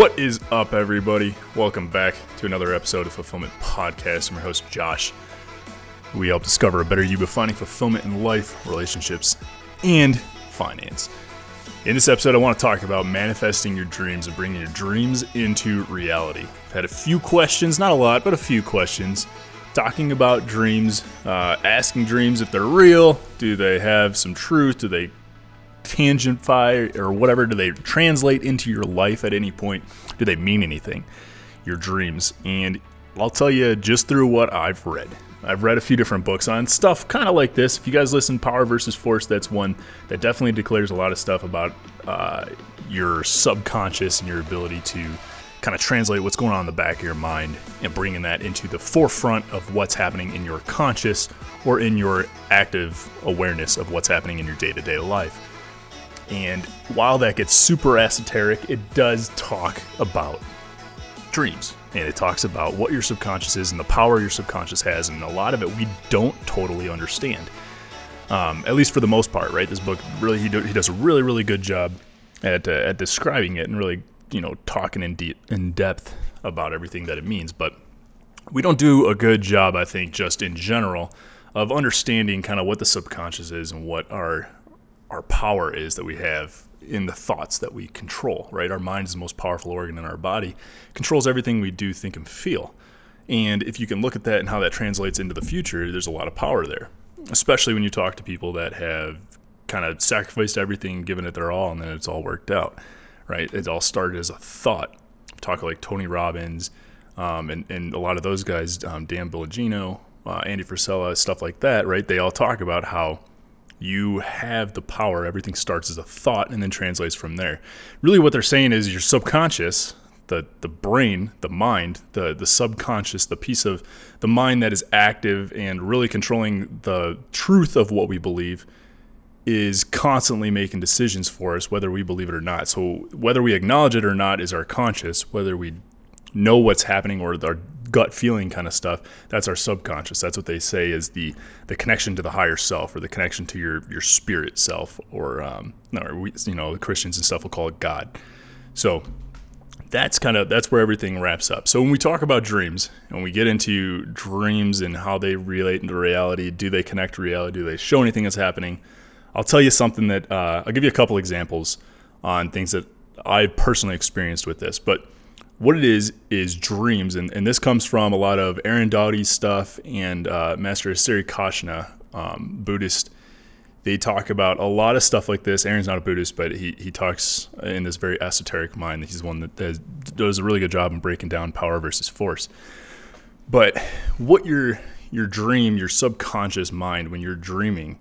What is up, everybody? Welcome back to another episode of Fulfillment Podcast. I'm your host, Josh. We help discover a better you by finding fulfillment in life, relationships, and finance. In this episode, I want to talk about manifesting your dreams and bringing your dreams into reality. I've had a few questions, not a lot, but a few questions, talking about dreams, uh, asking dreams if they're real. Do they have some truth? Do they tangify or whatever? Do they translate into your life at any point? Do they mean anything? Your dreams. And I'll tell you just through what I've read. I've read a few different books on stuff kind of like this. If you guys listen, Power versus Force, that's one that definitely declares a lot of stuff about uh, your subconscious and your ability to kind of translate what's going on in the back of your mind and bringing that into the forefront of what's happening in your conscious or in your active awareness of what's happening in your day to day life. And while that gets super esoteric, it does talk about dreams. And it talks about what your subconscious is and the power your subconscious has. And a lot of it we don't totally understand, um, at least for the most part, right? This book really, he, do, he does a really, really good job at, uh, at describing it and really, you know, talking in, de- in depth about everything that it means. But we don't do a good job, I think, just in general, of understanding kind of what the subconscious is and what our our power is that we have in the thoughts that we control, right? Our mind is the most powerful organ in our body, controls everything we do, think, and feel. And if you can look at that and how that translates into the future, there's a lot of power there, especially when you talk to people that have kind of sacrificed everything, given it their all, and then it's all worked out, right? It all started as a thought. Talk like Tony Robbins um, and, and a lot of those guys, um, Dan Bongino, uh, Andy Frisella, stuff like that, right? They all talk about how you have the power. Everything starts as a thought and then translates from there. Really, what they're saying is your subconscious, the the brain, the mind, the the subconscious, the piece of the mind that is active and really controlling the truth of what we believe is constantly making decisions for us whether we believe it or not. So whether we acknowledge it or not is our conscious, whether we know what's happening or our gut feeling kind of stuff that's our subconscious. That's what they say is the the connection to the higher self or the connection to your your spirit self or um or we, you know the christians and stuff will call it god. So that's kind of that's where everything wraps up. So when we talk about dreams and we get into dreams and how they relate into reality do they connect to reality? Do they show anything that's happening? I'll tell you something that uh, i'll give you a couple examples on things that i personally experienced with this but what it is is dreams, and, and this comes from a lot of Aaron Doughty stuff and uh, Master Sri Akarshana, um, Buddhist. They talk about a lot of stuff like this. Aaron's not a Buddhist, but he, he talks in this very esoteric mind. He's one that does, does a really good job in breaking down power versus force. But what your your dream, your subconscious mind, when you're dreaming,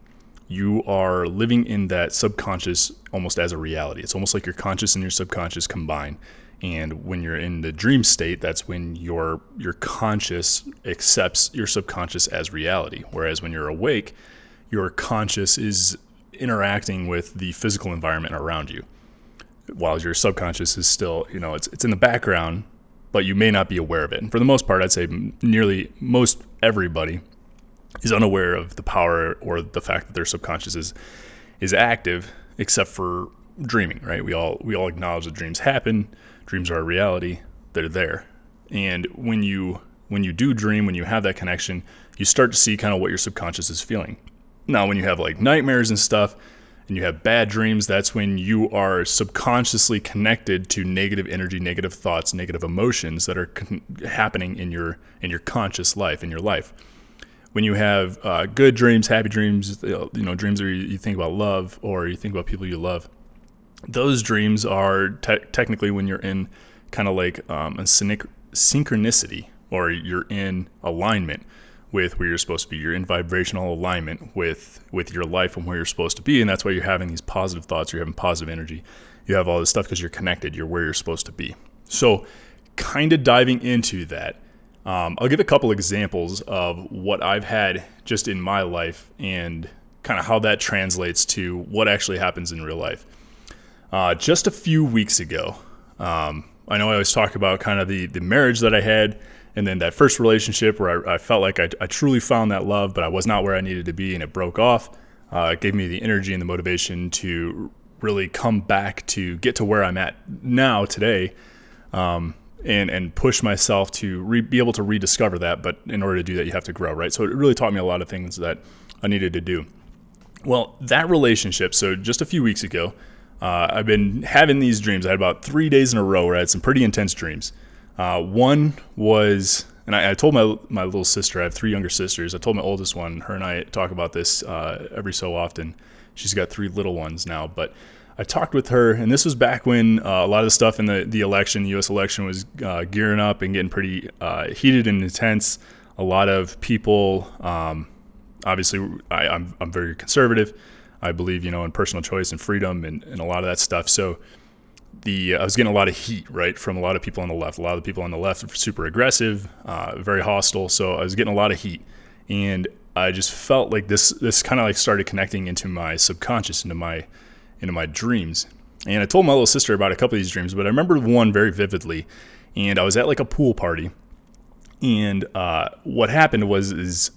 you are living in that subconscious almost as a reality. It's almost like your conscious and your subconscious combine and when you're in the dream state that's when your your conscious accepts your subconscious as reality. Whereas when you're awake your conscious is interacting with the physical environment around you while your subconscious is still you know it's it's in the background but you may not be aware of it. And for the most part I'd say nearly most everybody is unaware of the power or the fact that their subconscious is is active except for dreaming right? We all we all acknowledge that dreams happen dreams are a reality they're there. And when you when you do dream when you have that connection you start to see kind of what your subconscious is feeling. Now when you have like nightmares and stuff and you have bad dreams that's when you are subconsciously connected to negative energy negative thoughts negative emotions that are con- happening in your in your conscious life in your life. When you have uh, good dreams happy dreams you know dreams where you think about love or you think about people you love those dreams are te- technically when you're in kind of like um, a synchronicity or you're in alignment with where you're supposed to be. You're in vibrational alignment with with your life and where you're supposed to be, and that's why you're having these positive thoughts. You're having positive energy. You have all this stuff because you're connected. You're where you're supposed to be. So, kind of diving into that, um, I'll give a couple examples of what I've had just in my life and kind of how that translates to what actually happens in real life. Uh, just a few weeks ago, um, I know I always talk about kind of the, the marriage that I had and then that first relationship where I, I felt like I, I, truly found that love, but I was not where I needed to be and it broke off. Uh, it gave me the energy and the motivation to really come back to get to where I'm at now today. Um, and, and push myself to re- be able to rediscover that. But in order to do that, you have to grow, right? So it really taught me a lot of things that I needed to do. Well, that relationship, so just a few weeks ago, uh, I've been having these dreams. I had about three days in a row where I had some pretty intense dreams. Uh, one was, and I, I, told my my little sister. I have three younger sisters. I told my oldest one. Her and I talk about this uh, every so often. She's got three little ones now, but I talked with her, and this was back when uh, a lot of the stuff in the the election, the U.S. election, was uh, gearing up and getting pretty uh, heated and intense. A lot of people, um, obviously, I, I'm I'm very conservative. I believe, you know, in personal choice and freedom and, and a lot of that stuff. So the I was getting a lot of heat, right, from a lot of people on the left. A lot of the people on the left are super aggressive, uh, very hostile. So I was getting a lot of heat, and I just felt like this this kind of like started connecting into my subconscious, into my into my dreams. And I told my little sister about a couple of these dreams, but I remember one very vividly. And I was at like a pool party, and uh, what happened was is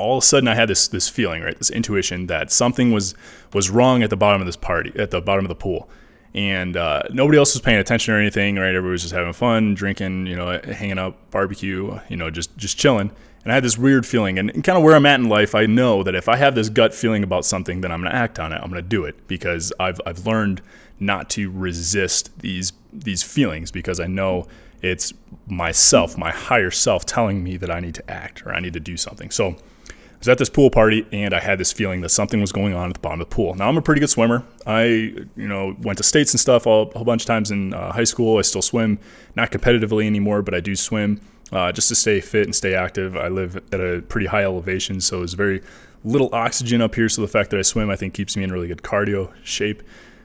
all of a sudden I had this this feeling, right, this intuition that something was was wrong at the bottom of this party, at the bottom of the pool, and uh, nobody else was paying attention or anything, right? Everybody was just having fun, drinking, you know, hanging out, barbecue, you know, just just chilling. And I had this weird feeling, and, and kind of where I'm at in life, I know that if I have this gut feeling about something, then I'm going to act on it. I'm going to do it because I've I've learned not to resist these these feelings because I know it's myself, my higher self, telling me that I need to act or I need to do something. So I was at this pool party and I had this feeling that something was going on at the bottom of the pool. Now I'm a pretty good swimmer. I, you know, went to states and stuff all, a whole bunch of times in uh, high school. I still swim, not competitively anymore, but I do swim uh, just to stay fit and stay active. I live at a pretty high elevation, so there's very little oxygen up here. So the fact that I swim, I think, keeps me in really good cardio shape.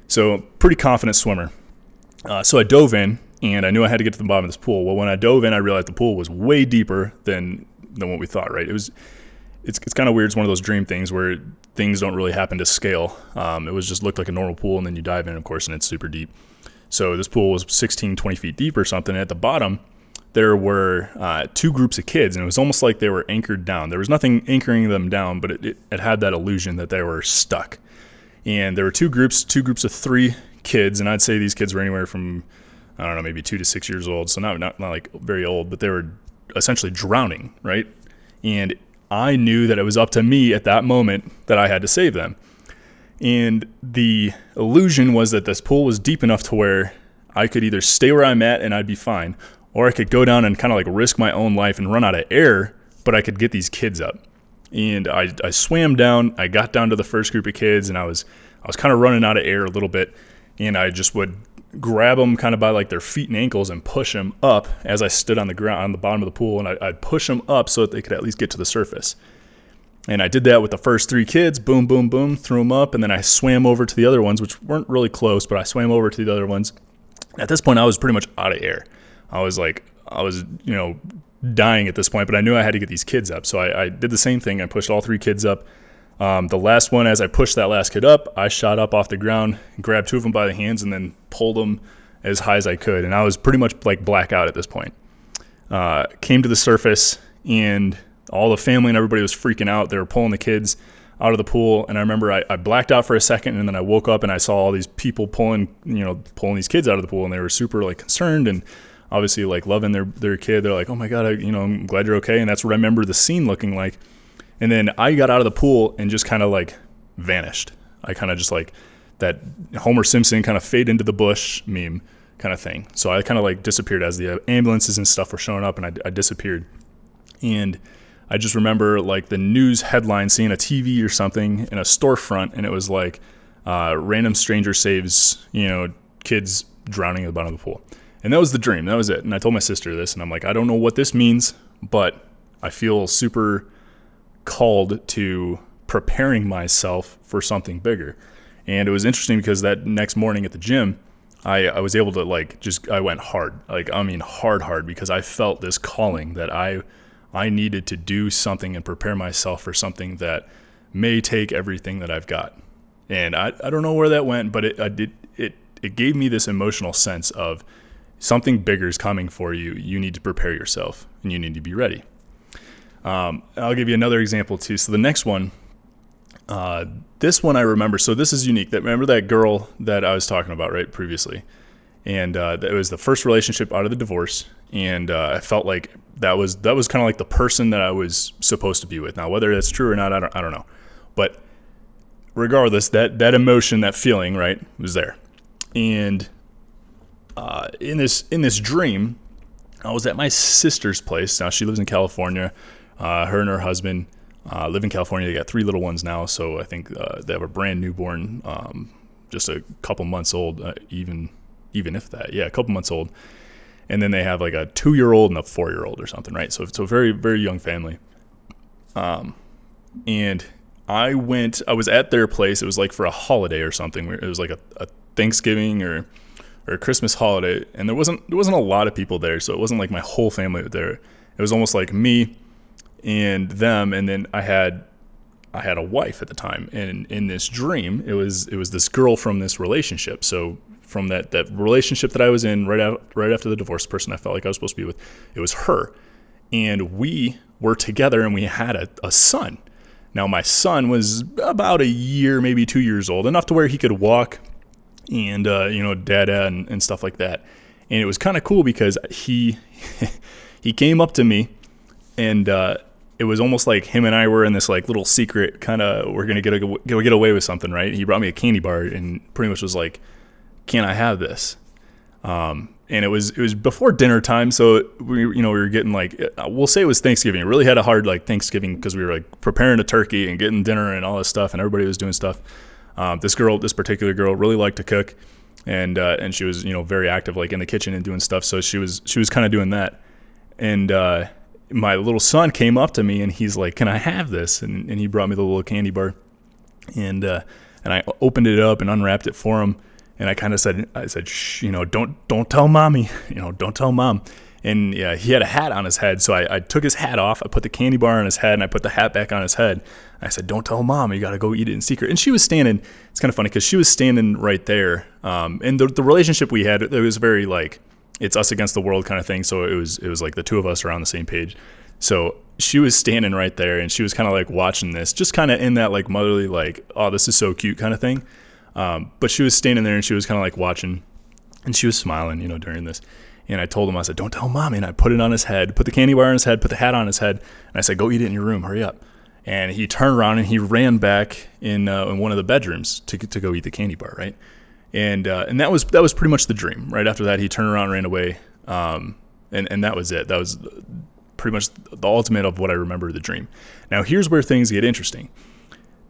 So pretty confident swimmer. Uh, so I dove in and I knew I had to get to the bottom of this pool. Well, when I dove in, I realized the pool was way deeper than than what we thought. Right? It was it's, it's kind of weird. It's one of those dream things where things don't really happen to scale. Um, it was just looked like a normal pool, and then you dive in, of course, and it's super deep. So this pool was 16, 20 feet deep or something. And at the bottom, there were uh, two groups of kids, and it was almost like they were anchored down. There was nothing anchoring them down, but it, it, it had that illusion that they were stuck. And there were two groups, two groups of three kids, and I'd say these kids were anywhere from I don't know, maybe two to six years old, so not not, not like very old, but they were essentially drowning, right? And I knew that it was up to me at that moment that I had to save them. And the illusion was that this pool was deep enough to where I could either stay where I'm at and I'd be fine, or I could go down and kind of like risk my own life and run out of air, but I could get these kids up. And I, I swam down, I got down to the first group of kids, and I was I was kind of running out of air a little bit, and I just would grab them kind of by like their feet and ankles and push them up as I stood on the ground on the bottom of the pool, and I, would push them up so that they could at least get to the surface. And I did that with the first three kids. Boom, boom, boom, threw them up, and then I swam over to the other ones, which weren't really close, but I swam over to the other ones. At this point, I was pretty much out of air. I was like, I was, you know, dying at this point, but I knew I had to get these kids up. So I, I did the same thing. I pushed all three kids up um, the last one, as I pushed that last kid up, I shot up off the ground, grabbed two of them by the hands, and then pulled them as high as I could. And I was pretty much like blackout at this point. Uh, came to the surface, and all the family and everybody was freaking out. They were pulling the kids out of the pool, and I remember I, I, blacked out for a second, and then I woke up and I saw all these people pulling, you know, pulling these kids out of the pool, and they were super like concerned and obviously like loving their their kid. They're like, "Oh my god, I, you know, I'm glad you're okay." And that's what I remember the scene looking like. And then I got out of the pool and just kind of like vanished. I kind of just like that Homer Simpson kind of fade into the bush meme kind of thing. So I kind of like disappeared as the ambulances and stuff were showing up and I, I disappeared. And I just remember like the news headline seeing a TV or something in a storefront and it was like uh, random stranger saves, you know, kids drowning at the bottom of the pool. And that was the dream. That was it. And I told my sister this and I'm like, I don't know what this means, but I feel super called to preparing myself for something bigger. And it was interesting because that next morning at the gym, I, I was able to like just I went hard. Like I mean hard hard because I felt this calling that I I needed to do something and prepare myself for something that may take everything that I've got. And I, I don't know where that went, but it I did it it gave me this emotional sense of something bigger is coming for you. You need to prepare yourself and you need to be ready. Um, I'll give you another example too. So the next one, uh, this one I remember. So this is unique. That remember that girl that I was talking about right previously, and uh, it was the first relationship out of the divorce, and uh, I felt like that was that was kind of like the person that I was supposed to be with. Now, whether that's true or not, I don't I don't know, but regardless, that that emotion, that feeling, right, was there, and uh, in this in this dream, I was at my sister's place. Now she lives in California. Uh, her and her husband uh, live in California. They got three little ones now, so I think uh, they have a brand newborn, um, just a couple months old, uh, even even if that, yeah, a couple months old. And then they have like a two year old and a four year old or something, right? So it's a very very young family. Um, and I went. I was at their place. It was like for a holiday or something. It was like a, a Thanksgiving or or a Christmas holiday, and there wasn't there wasn't a lot of people there, so it wasn't like my whole family there. It was almost like me and them, and then I had I had a wife at the time, and in this dream, it was it was this girl from this relationship. So from that that relationship that I was in right out right after the divorce person I felt like I was supposed to be with, it was her, and we were together, and we had a, a son. Now my son was about a year, maybe two years old, enough to where he could walk and uh, you know dada and, and stuff like that and it was kind of cool because he he came up to me and uh, it was almost like him and I were in this like little secret kind of we're gonna get a, get get away with something right? He brought me a candy bar and pretty much was like can I have this? Um, and it was it was before dinner time so we you know we were getting like uh, we'll say it was Thanksgiving. It really had a hard like Thanksgiving because we were like preparing a turkey and getting dinner and all this stuff and everybody was doing stuff. Um, this girl, this particular girl, really liked to cook, and uh, and she was you know very active like in the kitchen and doing stuff. So she was she was kind of doing that, and uh, my little son came up to me and he's like, "Can I have this?" And, and he brought me the little candy bar, and uh, and I opened it up and unwrapped it for him, and I kind of said, I said, Shh, you know, don't don't tell mommy, you know, don't tell mom. And yeah, he had a hat on his head, so I, I took his hat off. I put the candy bar on his head, and I put the hat back on his head. I said, "Don't tell mom. You got to go eat it in secret." And she was standing. It's kind of funny because she was standing right there. Um, and the, the relationship we had, it was very like it's us against the world kind of thing. So it was it was like the two of us are on the same page. So she was standing right there, and she was kind of like watching this, just kind of in that like motherly like, "Oh, this is so cute" kind of thing. Um, but she was standing there, and she was kind of like watching, and she was smiling, you know, during this. And I told him, I said, "Don't tell mommy." And I put it on his head, put the candy bar on his head, put the hat on his head, and I said, "Go eat it in your room. Hurry up." and he turned around and he ran back in uh, in one of the bedrooms to to go eat the candy bar, right? And uh, and that was that was pretty much the dream. Right after that, he turned around, and ran away, um, and and that was it. That was pretty much the ultimate of what I remember the dream. Now here's where things get interesting,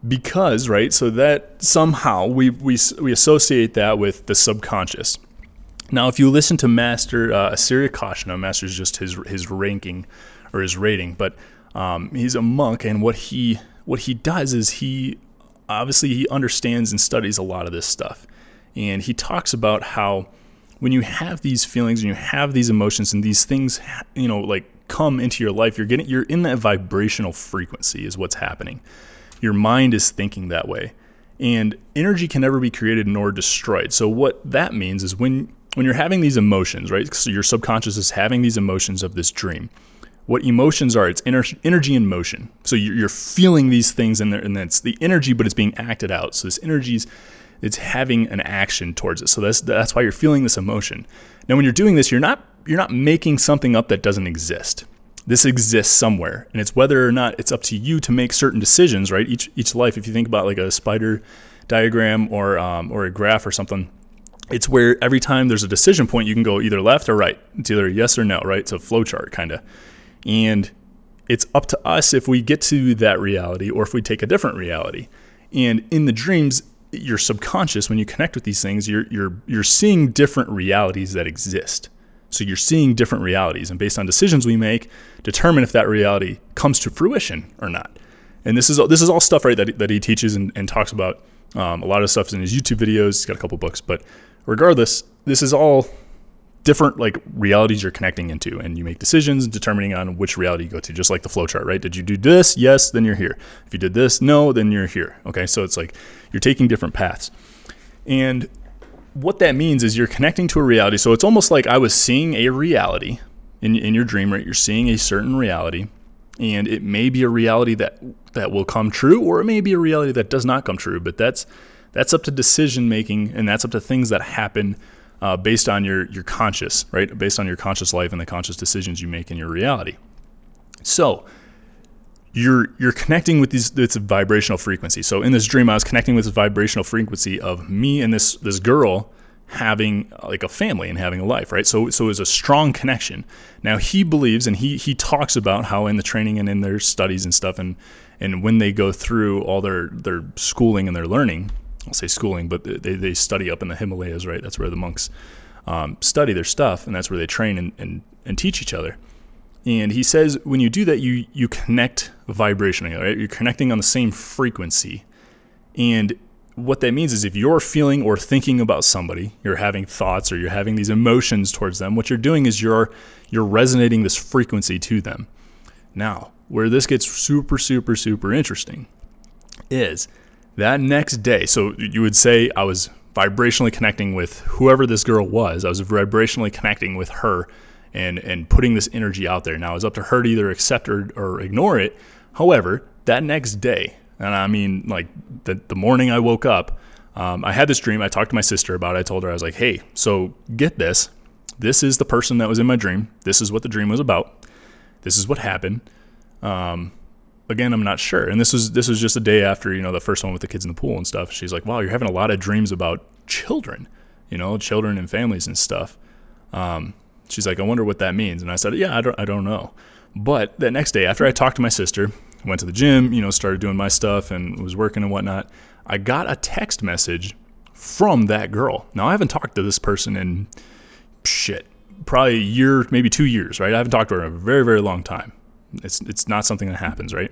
because right, so that somehow we we we associate that with the subconscious. Now, if you listen to Master uh, Asiri Kashna, Master is just his his ranking or his rating, but um, he's a monk, and what he what he does is he obviously he understands and studies a lot of this stuff, and he talks about how when you have these feelings and you have these emotions and these things, you know, like come into your life, you're getting you're in that vibrational frequency is what's happening. Your mind is thinking that way. And energy can never be created nor destroyed. So what that means is when when you're having these emotions, right? So your subconscious is having these emotions of this dream what emotions are it's ener- energy in motion so you're, feeling these things in there and it's the energy but it's being acted out so this energy is it's having an action towards it. So that's that's why you're feeling this emotion. Now when you're doing this you're not you're not making something up that doesn't exist. This exists somewhere and it's whether or not it's up to you to make certain decisions right? Each each life if you think about like a spider diagram or um, or a graph or something it's where every time there's a decision point you can go either left or right. It's either yes or no right? It's a flow chart kind of and it's up to us if we get to that reality or if we take a different reality. And in the dreams, your subconscious, when you connect with these things, you're you're you're seeing different realities that exist. So you're seeing different realities, and based on decisions we make, determine if that reality comes to fruition or not. And this is this is all stuff right that, that he teaches and, and talks about. Um, a lot of stuff is in his YouTube videos. He's got a couple books, but regardless, this is all different like realities you're connecting into and you make decisions determining on which reality you go to just like the flowchart right? Did you do this? Yes then you're here. If you did this no then you're here okay? So it's like you're taking different paths. And what that means is you're connecting to a reality. So it's almost like i was seeing a reality in, in your dream right? You're seeing a certain reality and it may be a reality that that will come true or it may be a reality that does not come true but that's that's up to decision making and that's up to things that happen uh, based on your your conscious, right? Based on your conscious life and the conscious decisions you make in your reality. So you're you're connecting with these it's a vibrational frequency. So in this dream, I was connecting with this vibrational frequency of me and this this girl having like a family and having a life, right? So so it was a strong connection. Now he believes and he he talks about how in the training and in their studies and stuff and and when they go through all their their schooling and their learning, I'll say schooling, but they, they study up in the Himalayas, right? That's where the monks um, study their stuff, and that's where they train and, and, and teach each other. And he says when you do that, you you connect vibrationally, right? You're connecting on the same frequency. And what that means is if you're feeling or thinking about somebody, you're having thoughts or you're having these emotions towards them, what you're doing is you're you're resonating this frequency to them. Now, where this gets super, super, super interesting is that next day. So you would say I was vibrationally connecting with whoever this girl was. I was vibrationally connecting with her and and putting this energy out there. Now it's up to her to either accept or, or ignore it. However, that next day, and I mean like the the morning I woke up, um, I had this dream. I talked to my sister about it. I told her I was like, hey, so get this. This is the person that was in my dream. This is what the dream was about. This is what happened. Um, again, I'm not sure. And this was this was just a day after you know the first one with the kids in the pool and stuff. She's like, wow, you're having a lot of dreams about children, you know, children and families and stuff. Um, she's like, I wonder what that means. And I said, yeah, I don't, I don't know. But that next day, after I talked to my sister, went to the gym, you know, started doing my stuff and was working and whatnot, I got a text message from that girl. Now, I haven't talked to this person in shit, probably a year, maybe two years, right? I haven't talked to her in a very, very long time. It's, it's not something that happens, right?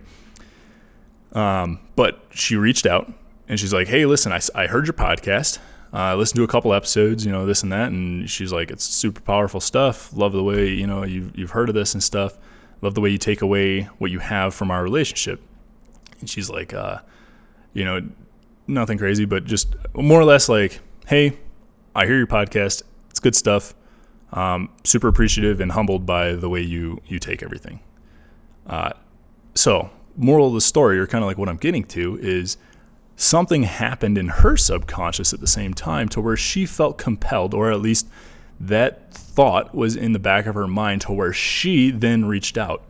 Um, but she reached out and she's like, hey, listen, I, I heard your podcast. Uh, I listened to a couple episodes, you know, this and that, and she's like, "It's super powerful stuff. Love the way you know you've you've heard of this and stuff. Love the way you take away what you have from our relationship." And she's like, uh, "You know, nothing crazy, but just more or less like, hey, I hear your podcast. It's good stuff. Um, super appreciative and humbled by the way you you take everything." Uh, so, moral of the story, or kind of like what I'm getting to, is something happened in her subconscious at the same time to where she felt compelled, or at least that thought was in the back of her mind to where she then reached out.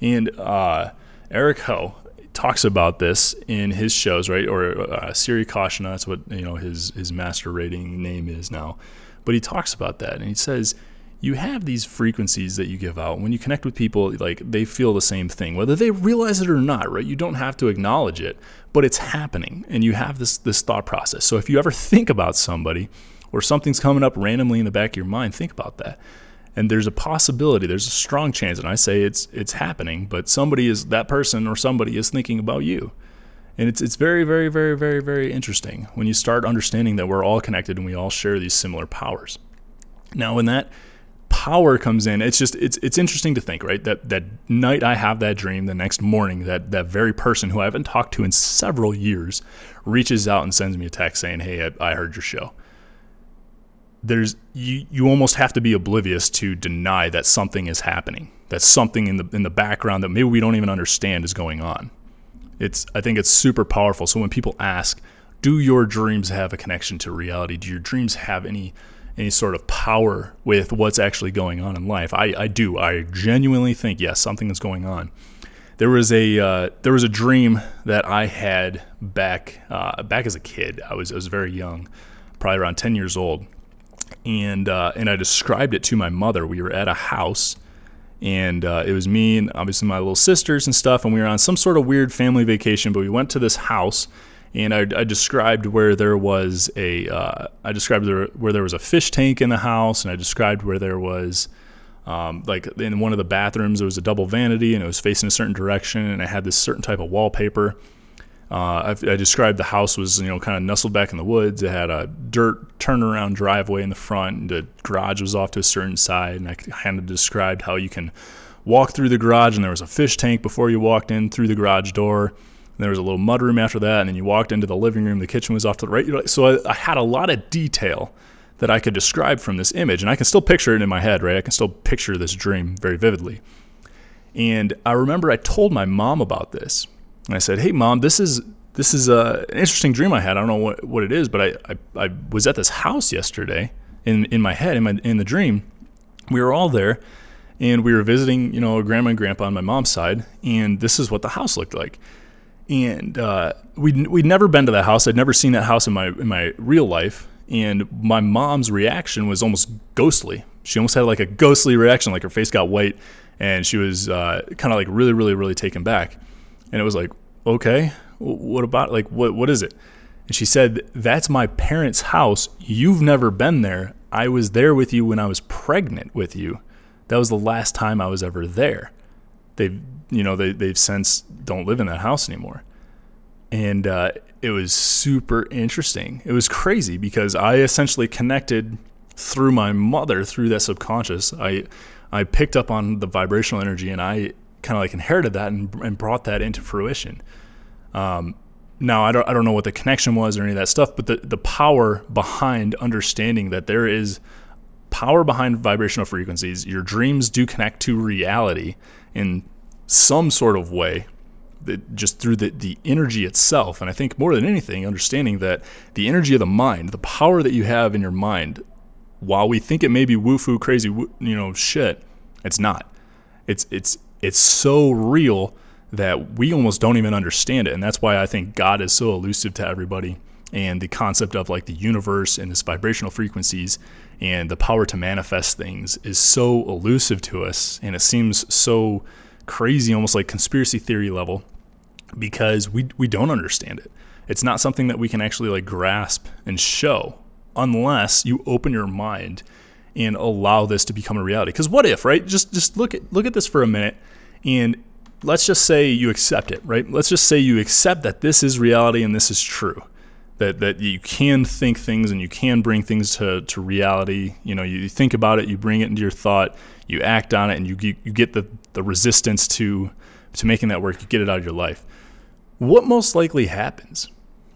And uh, Eric Ho talks about this in his shows, right? Or uh, Sri Akarshana, that's what you know his his master rating name is now. But he talks about that, and he says you have these frequencies that you give out. When you connect with people, like they feel the same thing, whether they realize it or not, right? You don't have to acknowledge it, but it's happening and you have this this thought process. So if you ever think about somebody or something's coming up randomly in the back of your mind, think about that. And there's a possibility, there's a strong chance, and I say it's it's happening, but somebody is that person or somebody is thinking about you. And it's it's very, very, very, very, very interesting when you start understanding that we're all connected and we all share these similar powers. Now, when that power comes in it's just it's it's interesting to think right that that night i have that dream the next morning that that very person who i haven't talked to in several years reaches out and sends me a text saying hey i, I heard your show. There's you you almost have to be oblivious to deny that something is happening that something in the in the background that maybe we don't even understand is going on. It's i think it's super powerful. So when people ask do your dreams have a connection to reality? Do your dreams have any any sort of power with what's actually going on in life. I, I do. I genuinely think yes, something is going on. There was a uh, there was a dream that I had back uh, back as a kid. I was I was very young, probably around ten years old, and uh, and I described it to my mother. We were at a house, and uh, it was me and obviously my little sisters and stuff, and we were on some sort of weird family vacation. But we went to this house and I, I, described where there was a uh, I described there, where there was a fish tank in the house, and I described where there was um, like in one of the bathrooms there was a double vanity, and it was facing a certain direction, and it had this certain type of wallpaper. Uh, I, I, described the house was you know kind of nestled back in the woods. It had a dirt turnaround driveway in the front, and the garage was off to a certain side, and I kind of described how you can walk through the garage, and there was a fish tank before you walked in through the garage door there was a little mudroom after that, and then you walked into the living room. The kitchen was off to the right. So I, I had a lot of detail that I could describe from this image, and I can still picture it in my head, right? I can still picture this dream very vividly. And I remember I told my mom about this, and I said, "Hey, mom, this is this is uh, an interesting dream I had. I don't know what, what it is, but I, I, I was at this house yesterday, in in my head in my in the dream. We were all there, and we were visiting, you know, grandma and grandpa on my mom's side, and this is what the house looked like. And uh, we'd we'd never been to that house. I'd never seen that house in my in my real life, and my mom's reaction was almost ghostly. She almost had like a ghostly reaction, like her face got white, and she was uh, kind of like really, really, really taken back. And it was like, okay, what about like what what is it? And she said, That's my parents' house. You've never been there. I was there with you when I was pregnant with you. That was the last time I was ever there. They've, you know, they, they've since don't live in that house anymore. And uh, it was super interesting. It was crazy because I essentially connected through my mother, through that subconscious. I, I picked up on the vibrational energy and I kind of like inherited that and, and brought that into fruition. Um, now I don't I don't know what the connection was or any of that stuff, but the the power behind understanding that there is power behind vibrational frequencies. Your dreams do connect to reality in some sort of way. That just through the, the energy itself. And I think more than anything, understanding that the energy of the mind, the power that you have in your mind, while we think it may be woo-foo crazy, you know, shit, it's not. It's it's it's so real that we almost don't even understand it. And that's why I think God is so elusive to everybody. And the concept of like the universe and its vibrational frequencies and the power to manifest things is so elusive to us. And it seems so crazy, almost like conspiracy theory level, because we, we don't understand it. It's not something that we can actually like grasp and show unless you open your mind and allow this to become a reality. Because what if, right? Just just look at look at this for a minute and let's just say you accept it, right? Let's just say you accept that this is reality and this is true. That, that you can think things and you can bring things to, to reality. You know, you think about it, you bring it into your thought, you act on it, and you, you get the, the resistance to, to making that work. You get it out of your life. What most likely happens?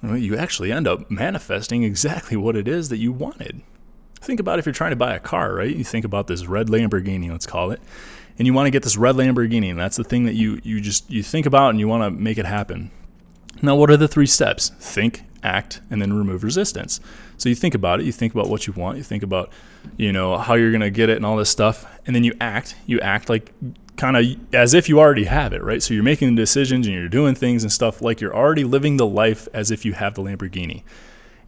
Well, you actually end up manifesting exactly what it is that you wanted. Think about if you're trying to buy a car, right? You think about this red Lamborghini, let's call it and you want to get this red Lamborghini, and that's the thing that you you just you think about and you want to make it happen. Now, what are the three steps? Think, act, and then remove resistance. So you think about it, you think about what you want, you think about, you know, how you're gonna get it and all this stuff, and then you act. You act like kind of as if you already have it, right? So you're making decisions and you're doing things and stuff like you're already living the life as if you have the Lamborghini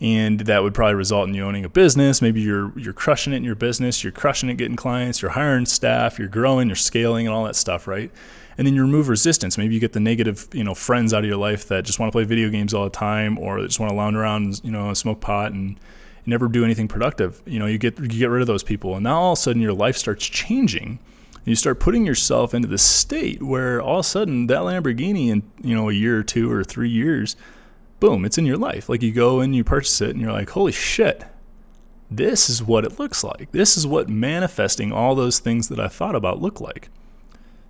and that would probably result in you owning a business. Maybe you're you're crushing it in your business, you're crushing it getting clients, you're hiring staff, you're growing, you're scaling, and all that stuff, right? And then you remove resistance. Maybe you get the negative, you know, friends out of your life that just want to play video games all the time, or just want to lounge around, you know, smoke pot and never do anything productive. You know, you get you get rid of those people, and now all of a sudden your life starts changing. You start putting yourself into the state where all of a sudden that Lamborghini in you know a year or two or three years boom, it's in your life. Like you go and you purchase it and you're like, holy shit, this is what it looks like. This is what manifesting all those things that I thought about look like.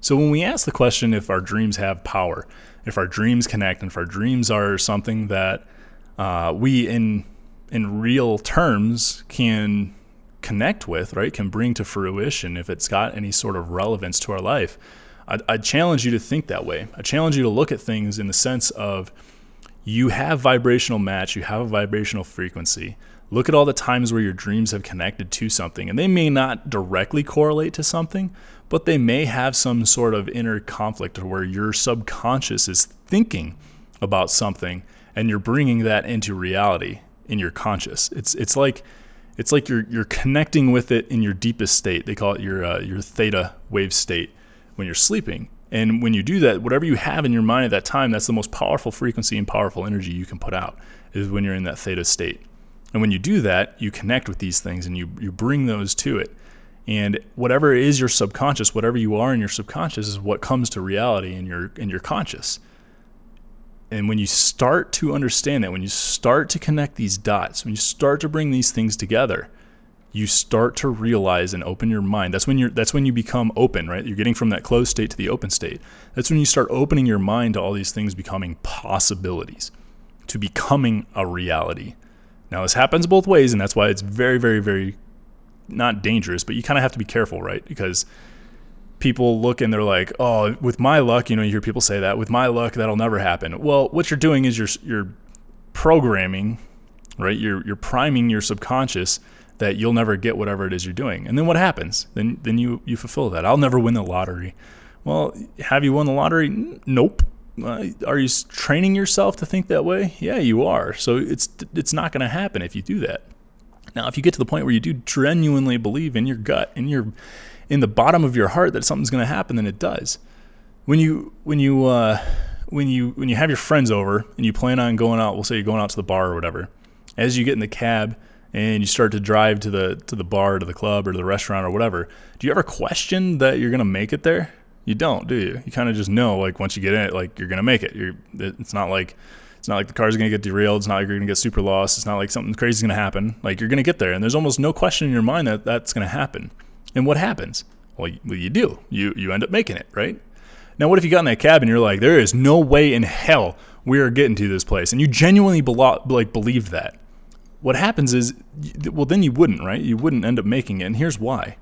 So when we ask the question if our dreams have power, if our dreams connect, and if our dreams are something that uh, we in in real terms can connect with, right, can bring to fruition, if it's got any sort of relevance to our life, I, I challenge you to think that way. I challenge you to look at things in the sense of you have vibrational match, you have a vibrational frequency. Look at all the times where your dreams have connected to something, and they may not directly correlate to something, but they may have some sort of inner conflict where your subconscious is thinking about something and you're bringing that into reality in your conscious. It's it's like it's like you're you're connecting with it in your deepest state. They call it your uh, your theta wave state when you're sleeping. And when you do that, whatever you have in your mind at that time, that's the most powerful frequency and powerful energy you can put out, is when you're in that theta state. And when you do that, you connect with these things and you, you bring those to it. And whatever is your subconscious, whatever you are in your subconscious is what comes to reality in your in your conscious. And when you start to understand that, when you start to connect these dots, when you start to bring these things together, you start to realize and open your mind. That's when you're that's when you become open, right? You're getting from that closed state to the open state. That's when you start opening your mind to all these things becoming possibilities, to becoming a reality. Now this happens both ways, and that's why it's very, very, very not dangerous, but you kind of have to be careful, right? Because people look and they're like, "Oh, with my luck, you know, you hear people say that, with my luck that'll never happen." Well, what you're doing is you're you're programming, right? You're you're priming your subconscious that you'll never get whatever it is you're doing. And then what happens? Then then you you fulfill that. I'll never win the lottery. Well, have you won the lottery? Nope. Uh, are you training yourself to think that way? Yeah, you are. So it's it's not going to happen if you do that. Now, if you get to the point where you do genuinely believe in your gut, in your in the bottom of your heart that something's going to happen, then it does. When you when you uh, when you when you have your friends over and you plan on going out, we'll say you're going out to the bar or whatever. As you get in the cab and you start to drive to the to the bar, to the club, or to the restaurant or whatever, do you ever question that you're going to make it there? You don't, do you? You kind of just know, like once you get in it, like you're gonna make it. You're. It's not like it's not like the car's gonna get derailed. It's not like you're gonna get super lost. It's not like something crazy is gonna happen. Like you're gonna get there, and there's almost no question in your mind that that's gonna happen. And what happens? Well, you, well, you do. You you end up making it, right? Now, what if you got in that cab and you're like, there is no way in hell we are getting to this place, and you genuinely belo- like believed that? What happens is, well, then you wouldn't, right? You wouldn't end up making it, and here's why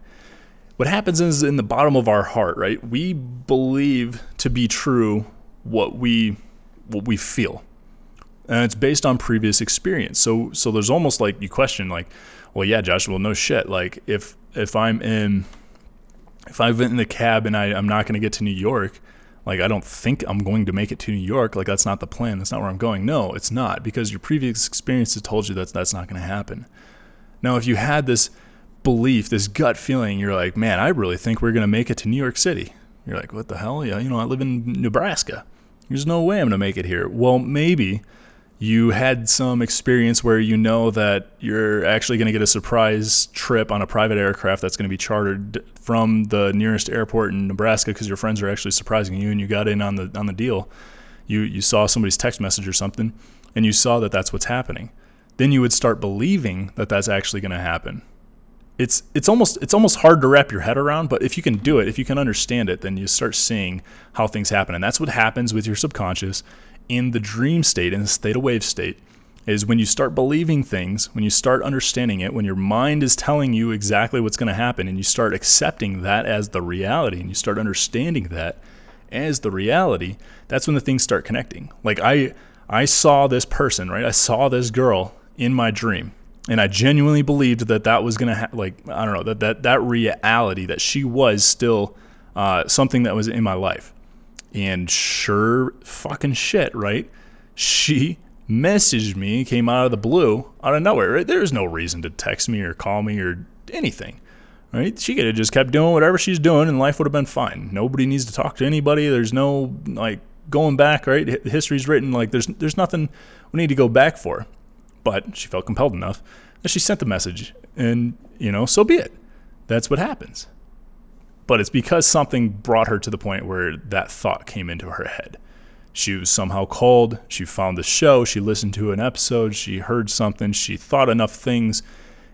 what happens is in the bottom of our heart, right? We believe to be true what we what we feel. And it's based on previous experience. So so there's almost like you question like, well yeah, Josh, well no shit. Like if if I'm in if I've been in the cab and I, I'm not gonna get to New York, like I don't think I'm going to make it to New York. Like that's not the plan. That's not where I'm going. No, it's not because your previous experience has told you that that's not going to happen. Now, if you had this belief, this gut feeling, you're like, man, I really think we're going to make it to New York City. You're like, what the hell? Yeah, you know, I live in Nebraska. There's no way I'm going to make it here. Well, maybe you had some experience where you know that you're actually going to get a surprise trip on a private aircraft that's going to be chartered from the nearest airport in Nebraska because your friends are actually surprising you and you got in on the on the deal. You you saw somebody's text message or something and you saw that that's what's happening. Then you would start believing that that's actually going to happen it's it's almost it's almost hard to wrap your head around but if you can do it if you can understand it then you start seeing how things happen and that's what happens with your subconscious in the dream state in the theta wave state is when you start believing things when you start understanding it when your mind is telling you exactly what's going to happen and you start accepting that as the reality and you start understanding that as the reality that's when the things start connecting. Like i i saw this person right? I saw this girl in my dream and I genuinely believed that that was gonna ha- like I don't know that that that reality that she was still uh, something that was in my life, and sure fucking shit, right? She messaged me, came out of the blue, out of nowhere. Right? There's no reason to text me or call me or anything, right? She could have just kept doing whatever she's doing, and life would have been fine. Nobody needs to talk to anybody. There's no like going back, right? History's written. Like there's there's nothing we need to go back for but she felt compelled enough that she sent the message. And, you know, so be it. That's what happens. But it's because something brought her to the point where that thought came into her head. She was somehow called. She found the show. She listened to an episode. She heard something. She thought enough things.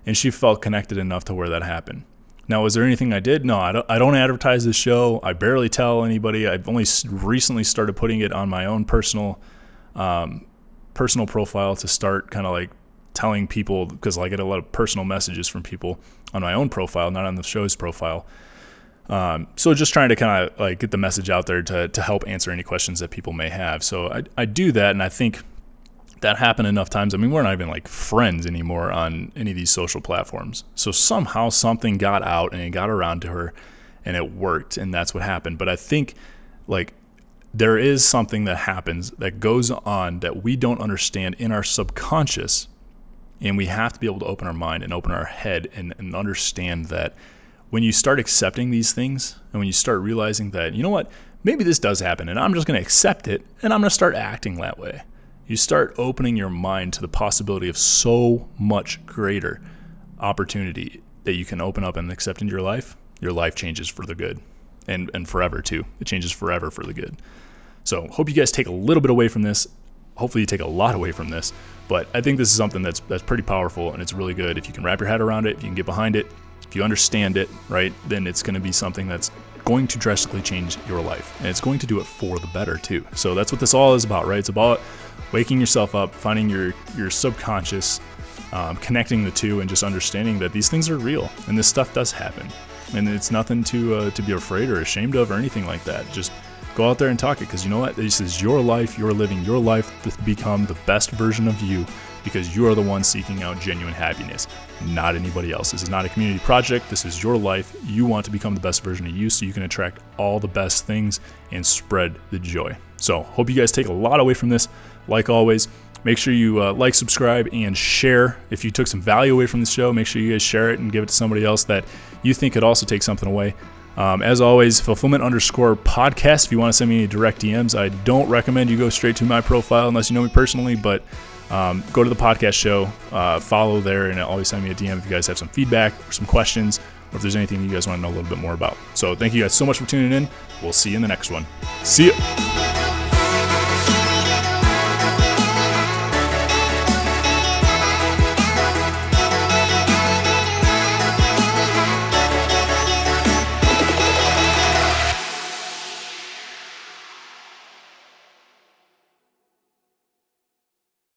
And she felt connected enough to where that happened. Now, was there anything I did? No, I don't, I don't advertise the show. I barely tell anybody. I've only recently started putting it on my own personal um, personal profile to start kind of like telling people because I get a lot of personal messages from people on my own profile, not on the show's profile. Um, so just trying to kind of like get the message out there to, to help answer any questions that people may have. So I, I do that. And I think that happened enough times. I mean, we're not even like friends anymore on any of these social platforms. So somehow something got out and it got around to her and it worked. And that's what happened. But I think like there is something that happens that goes on that we don't understand in our subconscious. And we have to be able to open our mind and open our head and, and understand that when you start accepting these things and when you start realizing that, you know what, maybe this does happen and I'm just going to accept it and I'm going to start acting that way. You start opening your mind to the possibility of so much greater opportunity that you can open up and accept into your life. Your life changes for the good and, and forever too. It changes forever for the good. So hope you guys take a little bit away from this. Hopefully you take a lot away from this. But I think this is something that's that's pretty powerful and it's really good. If you can wrap your head around it, if you can get behind it, if you understand it, right, then it's going to be something that's going to drastically change your life. And it's going to do it for the better too. So that's what this all is about, right? It's about waking yourself up, finding your your subconscious, um, connecting the two, and just understanding that these things are real and this stuff does happen. And it's nothing to uh, to be afraid or ashamed of or anything like that. Just go out there and talk it because you know what? This is your life. You're living your life to become the best version of you because you are the one seeking out genuine happiness, not anybody else. This is not a community project. This is your life. You want to become the best version of you so you can attract all the best things and spread the joy. So, hope you guys take a lot away from this. Like always, make sure you uh, like, subscribe, and share. If you took some value away from the show, make sure you guys share it and give it to somebody else that you think could also take something away. Um, as always, fulfillment underscore podcast. If you want to send me any direct DMs, I don't recommend you go straight to my profile unless you know me personally, but um, go to the podcast show, uh, follow there, and always send me a DM if you guys have some feedback or some questions, or if there's anything you guys want to know a little bit more about. So, thank you guys so much for tuning in. We'll see you in the next one. See you.